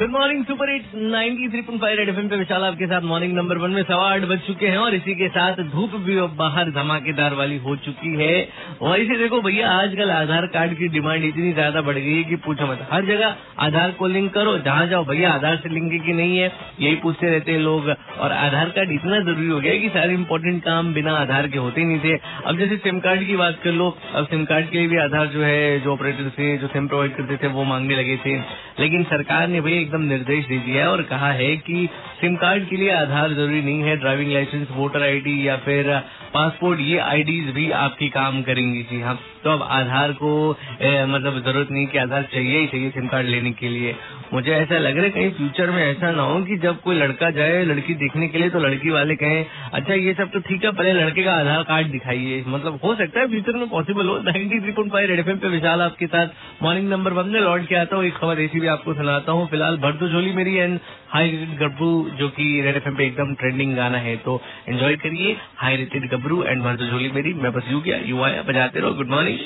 Good morning super hit 93.5 red FM पे विशाल आपके साथ मॉर्निंग नंबर वन में सवा आठ बज चुके हैं और इसी के साथ धूप भी अब बाहर धमाकेदार वाली हो चुकी है। वैसे देखो भैया, आजकल आधार कार्ड की डिमांड इतनी ज़्यादा बढ़ गई है कि पूछो मत। हर जगह आधार को लिंक करो, जहाँ जाओ भैया, आधार से लिंक की नहीं है, यही पूछते रहते हैं लोग। और आधार कार्ड इतना ज़रूरी हो गया कि सारे इंपॉर्टेंट काम बिना आधार के होते नहीं थे। अब जैसे सिम कार्ड की बात कर लो, अब सिम कार्ड के लिए भी आधार जो है, जो ऑपरेटर थे, जो सिम प्रोवाइड करते थे, वो मांगने लगे थे। लेकिन सरकार ने भैया एकदम निर्देश दे दिया है और कहा है कि सिम कार्ड के लिए आधार ज़रूरी नहीं है ड्राइविंग लाइसेंस वोटर आईडी या फिर पासपोर्ट ये आईडीज भी आपकी काम करेंगी। जी हाँ तो अब आधार को ए, मतलब ज़रूरत नहीं कि आधार चाहिए ही चाहिए सिम कार्ड लेने के लिए। मुझे ऐसा लग रहा है कहीं फ्यूचर में ऐसा ना हो कि जब कोई लड़का जाए लड़की देखने के लिए तो लड़की वाले कहें अच्छा ये सब तो ठीक है पहले लड़के का आधार कार्ड दिखाइए। मतलब हो सकता है फ्यूचर में पॉसिबल हो। Ninety three point five red F पे विशाल आपके साथ। मॉर्निंग नंबर वन में लौट के आता हूँ एक खबर ऐसी भी आपको सुनाता हूँ। फ़िलहाल भर झोली मेरी एंड हाई रेटेड गबरू जो कि रेड एफ़ पे एकदम ट्रेंडिंग गाना है तो एंजॉय करिए। हाई रेटेड गबरू एंड भर झोली मेरी। मैं बस यू गया, यू आया, बजाते रहो। Good morning